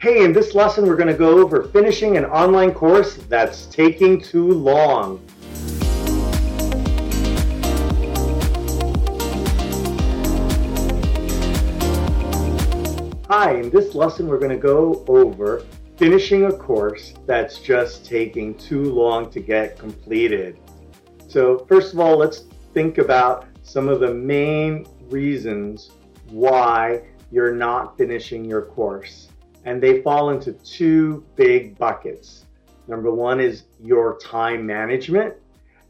Hey, in this lesson, we're going to go over finishing an online course that's taking too long. Hi, in this lesson, we're going to go over finishing a course that's just taking too long to get completed. So, first of all, let's think about some of the main reasons why you're not finishing your course and they fall into two big buckets. Number one is your time management,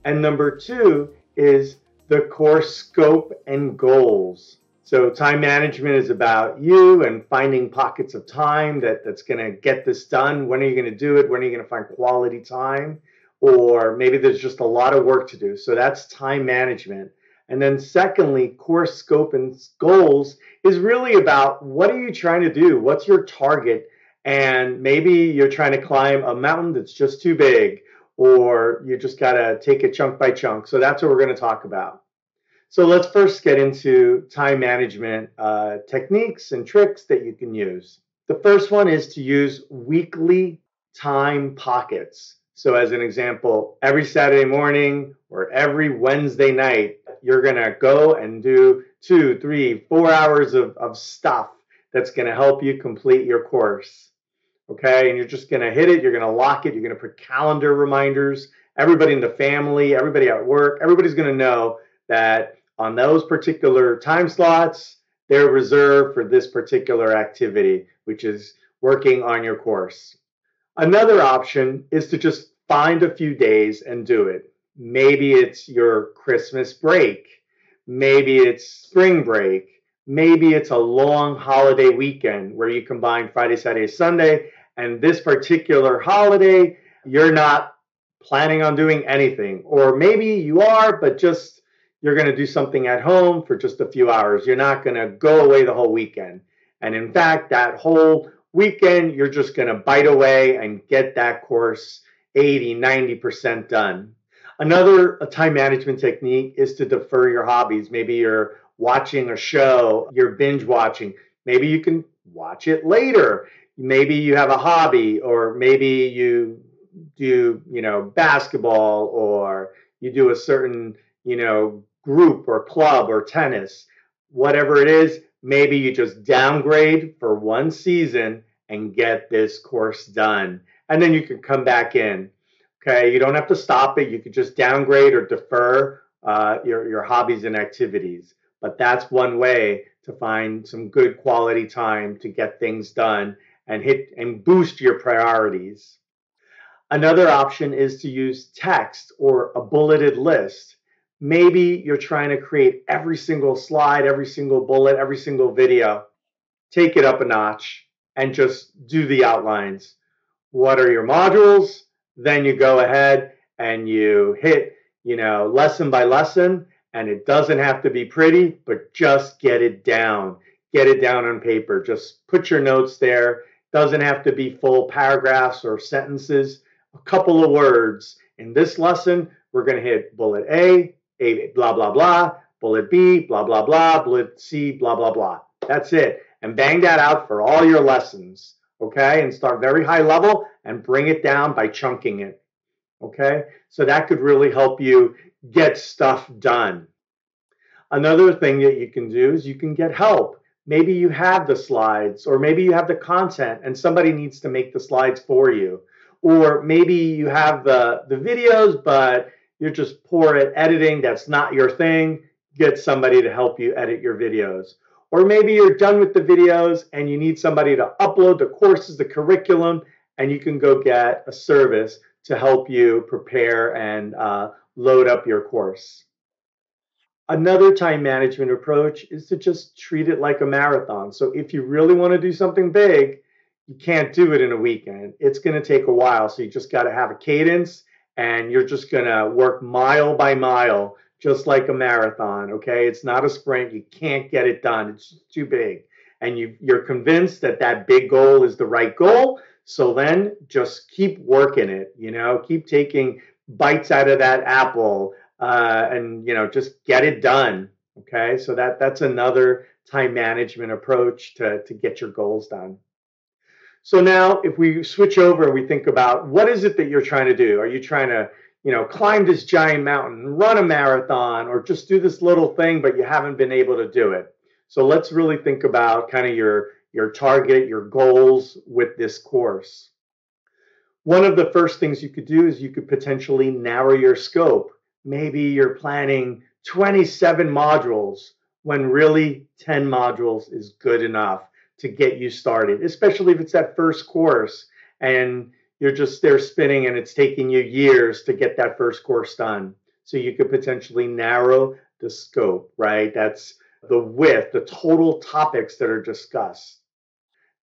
and number two is the course scope and goals. So, time management is about you and finding pockets of time that, that's going to get this done. When are you going to do it? When are you going to find quality time? Or maybe there's just a lot of work to do. So, that's time management. And then, secondly, course scope and goals is really about what are you trying to do? What's your target? And maybe you're trying to climb a mountain that's just too big, or you just got to take it chunk by chunk. So, that's what we're going to talk about. So, let's first get into time management uh, techniques and tricks that you can use. The first one is to use weekly time pockets. So, as an example, every Saturday morning or every Wednesday night, you're going to go and do two, three, four hours of, of stuff that's going to help you complete your course. Okay. And you're just going to hit it. You're going to lock it. You're going to put calendar reminders. Everybody in the family, everybody at work, everybody's going to know that on those particular time slots, they're reserved for this particular activity, which is working on your course. Another option is to just find a few days and do it. Maybe it's your Christmas break. Maybe it's spring break. Maybe it's a long holiday weekend where you combine Friday, Saturday, Sunday. And this particular holiday, you're not planning on doing anything. Or maybe you are, but just you're going to do something at home for just a few hours. You're not going to go away the whole weekend. And in fact, that whole weekend, you're just going to bite away and get that course 80, 90% done. Another uh, time management technique is to defer your hobbies. Maybe you're watching a show, you're binge watching. Maybe you can watch it later. Maybe you have a hobby, or maybe you do, you know, basketball, or you do a certain, you know, group or club or tennis. Whatever it is, maybe you just downgrade for one season and get this course done. And then you can come back in. Okay, you don't have to stop it. You could just downgrade or defer uh, your, your hobbies and activities. But that's one way to find some good quality time to get things done and hit and boost your priorities. Another option is to use text or a bulleted list. Maybe you're trying to create every single slide, every single bullet, every single video. Take it up a notch and just do the outlines. What are your modules? Then you go ahead and you hit, you know, lesson by lesson. And it doesn't have to be pretty, but just get it down. Get it down on paper. Just put your notes there. Doesn't have to be full paragraphs or sentences. A couple of words. In this lesson, we're going to hit bullet A, A, blah, blah, blah, bullet B, blah, blah, blah, bullet C, blah, blah, blah. That's it. And bang that out for all your lessons okay, and start very high level and bring it down by chunking it, okay? So that could really help you get stuff done. Another thing that you can do is you can get help. Maybe you have the slides, or maybe you have the content and somebody needs to make the slides for you. Or maybe you have the, the videos, but you're just poor at editing, that's not your thing. Get somebody to help you edit your videos or maybe you're done with the videos and you need somebody to upload the courses, the curriculum, and you can go get a service to help you prepare and uh, load up your course. Another time management approach is to just treat it like a marathon. So if you really want to do something big, you can't do it in a weekend. It's going to take a while. So you just got to have a cadence and you're just going to work mile by mile just like a marathon. Okay, it's not a sprint. You can't get it done. It's too big, and you you're convinced that that big goal is the right goal. So then just keep working it. You know, keep taking bites out of that apple, uh, and you know, just get it done. Okay, so that that's another time management approach to to get your goals done. So now if we switch over and we think about what is it that you're trying to do? Are you trying to, you know, climb this giant mountain, run a marathon, or just do this little thing, but you haven't been able to do it? So let's really think about kind of your your target, your goals with this course. One of the first things you could do is you could potentially narrow your scope. Maybe you're planning 27 modules when really 10 modules is good enough to get you started, especially if it's that first course and you're just there spinning and it's taking you years to get that first course done. So you could potentially narrow the scope, right? That's the width, the total topics that are discussed.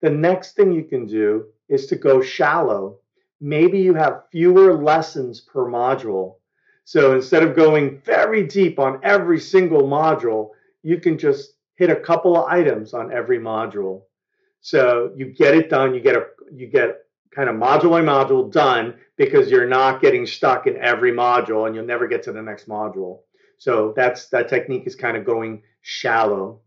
The next thing you can do is to go shallow. Maybe you have fewer lessons per module. So instead of going very deep on every single module, you can just hit a couple of items on every module. So you get it done, you get a you get kind of module by module done because you're not getting stuck in every module and you'll never get to the next module. So that's that technique is kind of going shallow.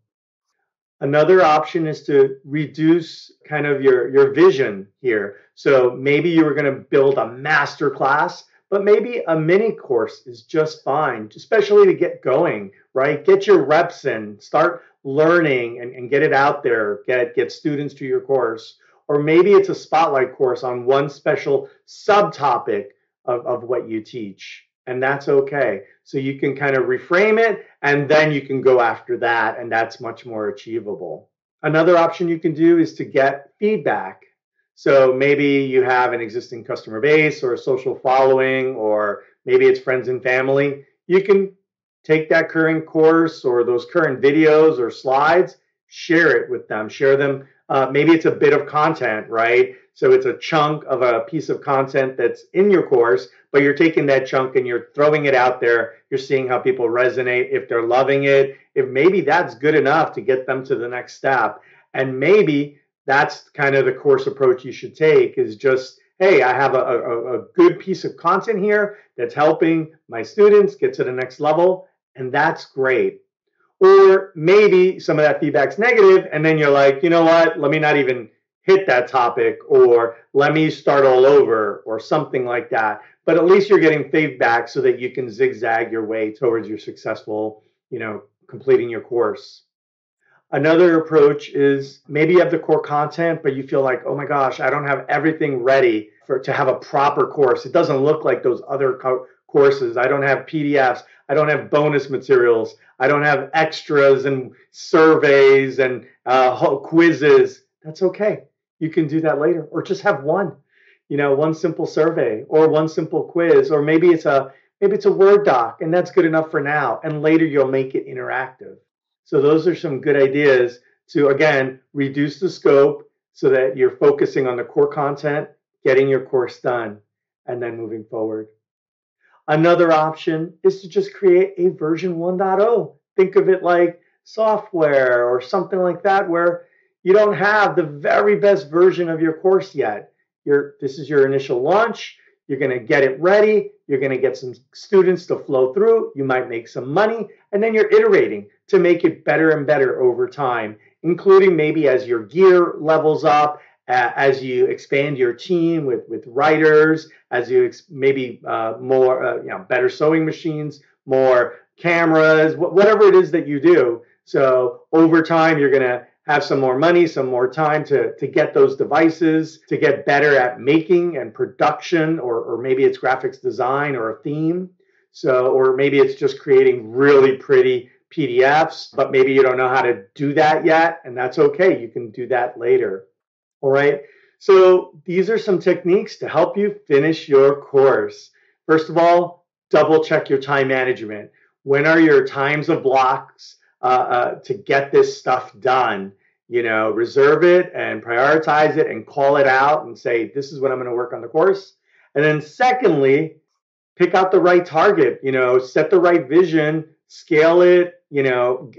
Another option is to reduce kind of your, your vision here. So maybe you were going to build a master class, but maybe a mini course is just fine, especially to get going, right? Get your reps in, start learning and, and get it out there, get, get students to your course. Or maybe it's a spotlight course on one special subtopic of, of what you teach and that's okay. So you can kind of reframe it and then you can go after that, and that's much more achievable. Another option you can do is to get feedback. So maybe you have an existing customer base or a social following, or maybe it's friends and family. You can take that current course or those current videos or slides, share it with them, share them. Uh, maybe it's a bit of content, right? So it's a chunk of a piece of content that's in your course, but you're taking that chunk and you're throwing it out there. You're seeing how people resonate, if they're loving it, if maybe that's good enough to get them to the next step. And maybe that's kind of the course approach you should take is just, hey, I have a, a, a good piece of content here that's helping my students get to the next level. And that's great. Or maybe some of that feedback's negative, and then you're like, you know what? Let me not even hit that topic or let me start all over or something like that. But at least you're getting feedback so that you can zigzag your way towards your successful you know completing your course. Another approach is maybe you have the core content but you feel like oh my gosh i don't have everything ready for to have a proper course. It doesn't look like those other co- courses. I don't have pdfs i don't have bonus materials i don't have extras and surveys and uh, quizzes. That's okay. You can do that later. Or just have one you know one simple survey or one simple quiz. Or maybe it's a maybe it's a word doc and that's good enough for now. And later you'll make it interactive. So those are some good ideas to again reduce the scope so that you're focusing on the core content getting your course done and then moving forward another option is to just create a version 1.0 think of it like software or something like that where you don't have the very best version of your course yet. You're, this is your initial launch. You're going to get it ready. You're going to get some students to flow through. You might make some money, and then you're iterating to make it better and better over time, including maybe as your gear levels up, uh, as you expand your team with with writers, as you ex- maybe uh, more uh, you know better sewing machines, more cameras, wh- whatever it is that you do. So over time, you're going to have some more money, some more time to, to get those devices, to get better at making and production, or, or maybe it's graphics design or a theme. So, or maybe it's just creating really pretty PDFs, but maybe you don't know how to do that yet, and that's okay. You can do that later. All right. So, these are some techniques to help you finish your course. First of all, double check your time management. When are your times of blocks uh, uh, to get this stuff done? you know, reserve it and prioritize it and call it out and say, this is what I'm going to work on the course. And then, secondly, pick out the right target, you know, set the right vision, scale it, you know,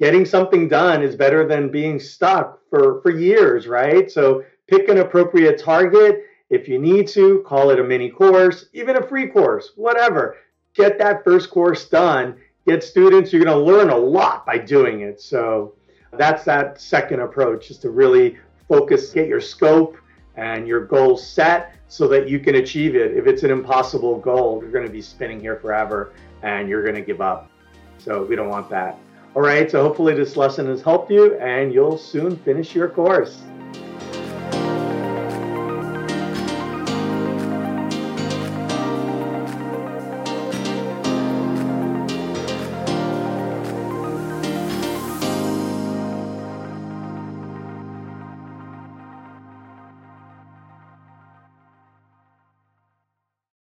getting something done is better than being stuck for, for years, right? So pick an appropriate target. If you need to, call it a mini course, even a free course, whatever. Get that first course done. Get students, you're going to learn a lot by doing it. So that's that second approach is to really focus, get your scope and your goal set so that you can achieve it. If it's an impossible goal, you're going to be spinning here forever and you're going to give up. So we don't want that. All right, so hopefully this lesson has helped you and you'll soon finish your course.